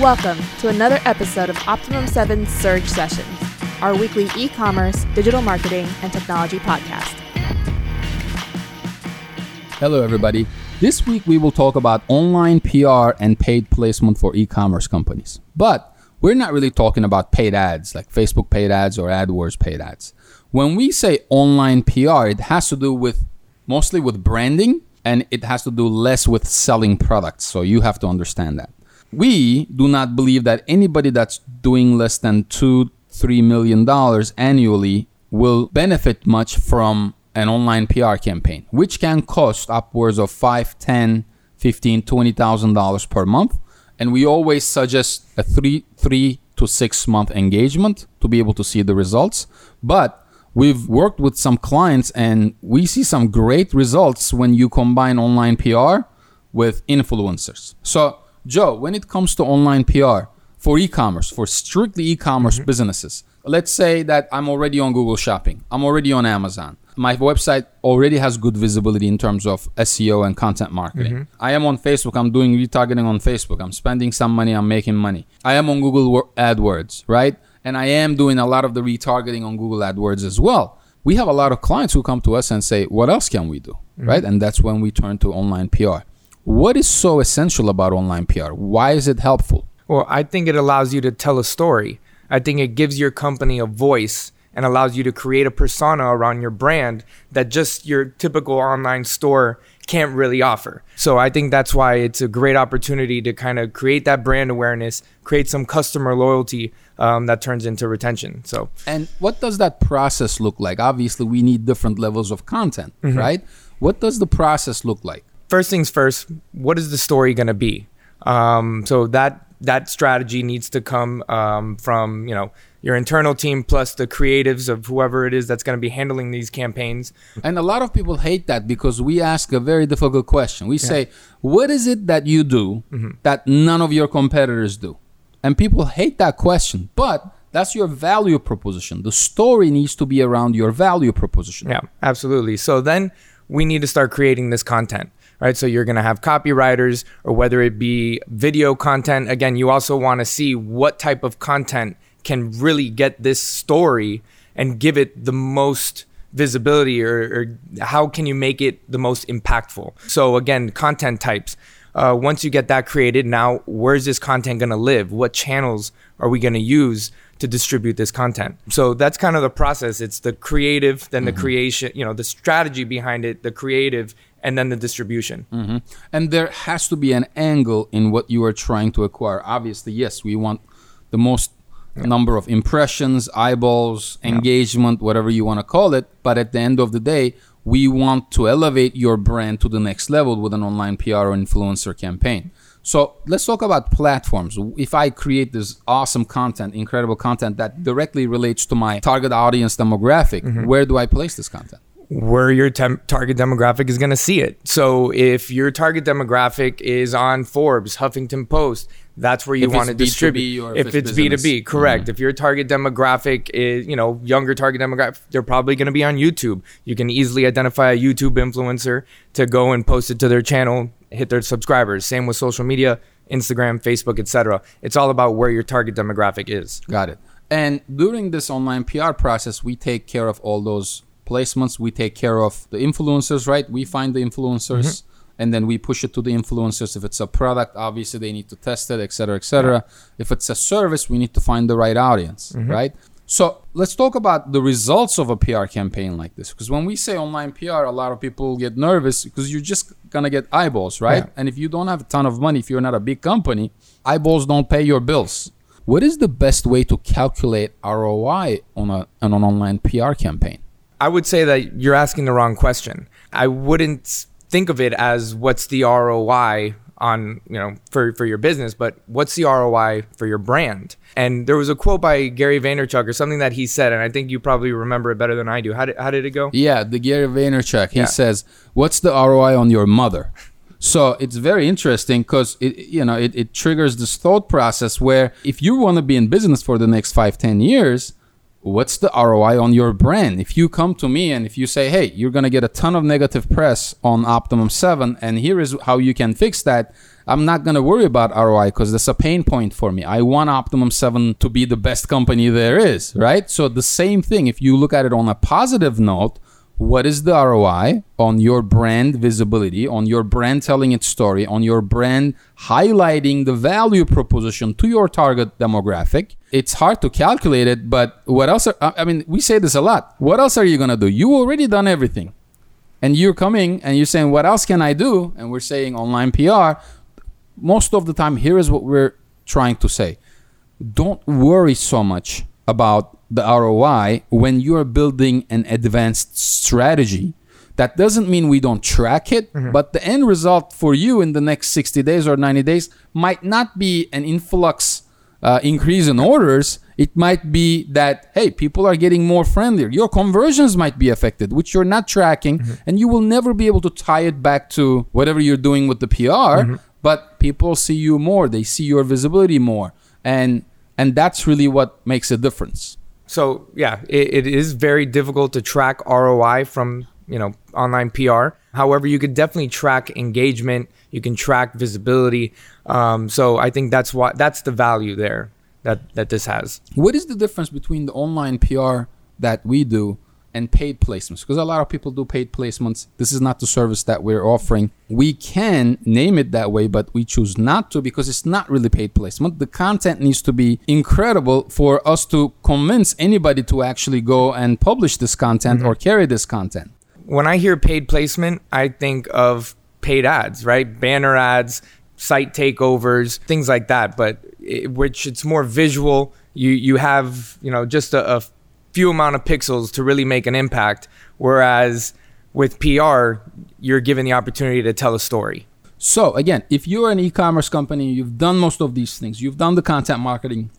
Welcome to another episode of Optimum 7 Surge Sessions, our weekly e commerce, digital marketing, and technology podcast. Hello, everybody. This week we will talk about online PR and paid placement for e commerce companies. But we're not really talking about paid ads like Facebook paid ads or AdWords paid ads. When we say online PR, it has to do with mostly with branding and it has to do less with selling products. So you have to understand that. We do not believe that anybody that's doing less than two, three million dollars annually will benefit much from an online PR campaign, which can cost upwards of five, ten, fifteen, twenty thousand dollars per month. And we always suggest a three, three to six month engagement to be able to see the results. But we've worked with some clients and we see some great results when you combine online PR with influencers. So Joe, when it comes to online PR for e-commerce, for strictly e-commerce mm-hmm. businesses, let's say that I'm already on Google Shopping, I'm already on Amazon. My website already has good visibility in terms of SEO and content marketing. Mm-hmm. I am on Facebook, I'm doing retargeting on Facebook. I'm spending some money, I'm making money. I am on Google AdWords, right? And I am doing a lot of the retargeting on Google AdWords as well. We have a lot of clients who come to us and say, "What else can we do?" Mm-hmm. Right? And that's when we turn to online PR. What is so essential about online PR? Why is it helpful? Well, I think it allows you to tell a story. I think it gives your company a voice and allows you to create a persona around your brand that just your typical online store can't really offer. So I think that's why it's a great opportunity to kind of create that brand awareness, create some customer loyalty um, that turns into retention. So and what does that process look like? Obviously, we need different levels of content, mm-hmm. right? What does the process look like? First things first, what is the story going to be? Um, so that that strategy needs to come um, from you know your internal team plus the creatives of whoever it is that's going to be handling these campaigns. And a lot of people hate that because we ask a very difficult question. We yeah. say, "What is it that you do mm-hmm. that none of your competitors do?" And people hate that question, but that's your value proposition. The story needs to be around your value proposition. Yeah, absolutely. So then we need to start creating this content right? So you're going to have copywriters or whether it be video content. Again, you also want to see what type of content can really get this story and give it the most visibility or, or how can you make it the most impactful. So again, content types. Uh, once you get that created, now where's this content going to live? What channels are we going to use to distribute this content? So that's kind of the process. It's the creative, then mm-hmm. the creation, you know, the strategy behind it, the creative, and then the distribution. Mm-hmm. And there has to be an angle in what you are trying to acquire. Obviously, yes, we want the most yeah. number of impressions, eyeballs, engagement, whatever you want to call it. But at the end of the day, we want to elevate your brand to the next level with an online PR or influencer campaign. So let's talk about platforms. If I create this awesome content, incredible content that directly relates to my target audience demographic, mm-hmm. where do I place this content? where your tem- target demographic is going to see it. So if your target demographic is on Forbes, Huffington Post, that's where you want to distribute. if, if, it's B two B, correct. Mm-hmm. If your target demographic is, you know, younger target demographic, they're probably going to be on YouTube. You can easily identify a YouTube influencer to go and post it to their channel, hit their subscribers. Same with social media, Instagram, Facebook, etc. It's all about where your target demographic is. Got it. And during this online PR process, we take care of all those placements. We take care of the influencers, right? We find the influencers. Mm-hmm. And then we push it to the influencers. If it's a product, obviously they need to test it, et cetera, et cetera. Yeah. If it's a service, we need to find the right audience, mm-hmm. right? So let's talk about the results of a PR campaign like this. Because when we say online PR, a lot of people get nervous because you're just gonna get eyeballs, right? Yeah. And if you don't have a ton of money, if you're not a big company, eyeballs don't pay your bills. What is the best way to calculate ROI on, a, on an online PR campaign? I would say that you're asking the wrong question. I wouldn't think of it as what's the ROI on, you know, for, for your business, but what's the ROI for your brand? And there was a quote by Gary Vaynerchuk or something that he said, and I think you probably remember it better than I do. How did, how did it go? Yeah, the Gary Vaynerchuk, he yeah. says, what's the ROI on your mother? So it's very interesting because it you know it, it triggers this thought process where if you want to be in business for the next five, ten years, what's the ROI on your brand? If you come to me and if you say, hey, you're going to get a ton of negative press on Optimum 7, and here is how you can fix that, I'm not going to worry about ROI because that's a pain point for me. I want Optimum 7 to be the best company there is, right? So the same thing, if you look at it on a positive note, what is the ROI on your brand visibility, on your brand telling its story, on your brand highlighting the value proposition to your target demographic? It's hard to calculate it, but what else? Are, I mean, we say this a lot. What else are you going to do? You already done everything. And you're coming and you're saying, What else can I do? And we're saying online PR. Most of the time, here is what we're trying to say. Don't worry so much about the ROI when you are building an advanced strategy. That doesn't mean we don't track it, mm-hmm. but the end result for you in the next 60 days or 90 days might not be an influx uh, increase in orders. It might be that, hey, people are getting more friendlier. Your conversions might be affected, which you're not tracking, mm-hmm. and you will never be able to tie it back to whatever you're doing with the PR. Mm-hmm. But people see you more, they see your visibility more. And and that's really what makes a difference. So yeah, it, it is very difficult to track ROI from you know online PR. However, you could definitely track engagement. You can track visibility. Um, so I think that's what that's the value there that that this has. What is the difference between the online PR that we do and paid placements because a lot of people do paid placements. This is not the service that we're offering. We can name it that way, but we choose not to because it's not really paid placement. The content needs to be incredible for us to convince anybody to actually go and publish this content mm-hmm. or carry this content. When I hear paid placement, I think of paid ads, right? Banner ads, site takeovers, things like that, but it, which it's more visual. You you have, you know, just a, a few amount of pixels to really make an impact. Whereas with PR, you're given the opportunity to tell a story. So again, if you're an e-commerce company, you've done most of these things. You've done the content marketing.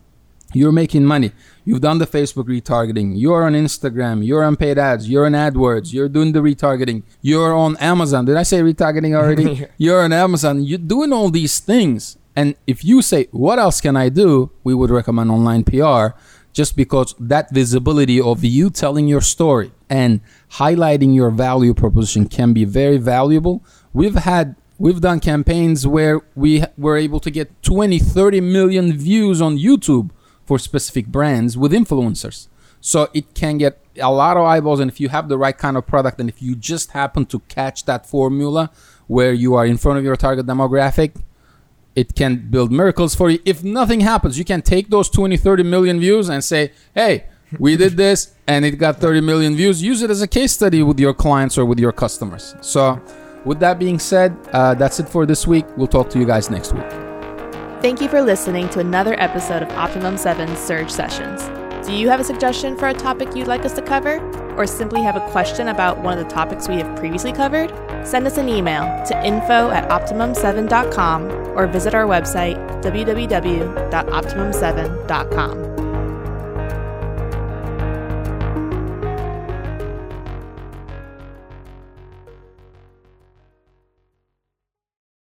You're making money. You've done the Facebook retargeting. You're on Instagram. You're on paid ads. You're on AdWords. You're doing the retargeting. You're on Amazon. Did I say retargeting already? you're on Amazon. You're doing all these things. And if you say, what else can I do? We would recommend online PR just because that visibility of you telling your story and highlighting your value proposition can be very valuable. We've had we've done campaigns where we were able to get 20 30 million views on YouTube for specific brands with influencers. So it can get a lot of eyeballs and if you have the right kind of product and if you just happen to catch that formula where you are in front of your target demographic, it can build miracles for you. If nothing happens, you can take those 20, 30 million views and say, hey, we did this and it got 30 million views. Use it as a case study with your clients or with your customers. So, with that being said, uh, that's it for this week. We'll talk to you guys next week. Thank you for listening to another episode of Optimum 7 Surge Sessions. Do you have a suggestion for a topic you'd like us to cover? Or simply have a question about one of the topics we have previously covered? Send us an email to info at optimum7.com or visit our website www.optimum7.com.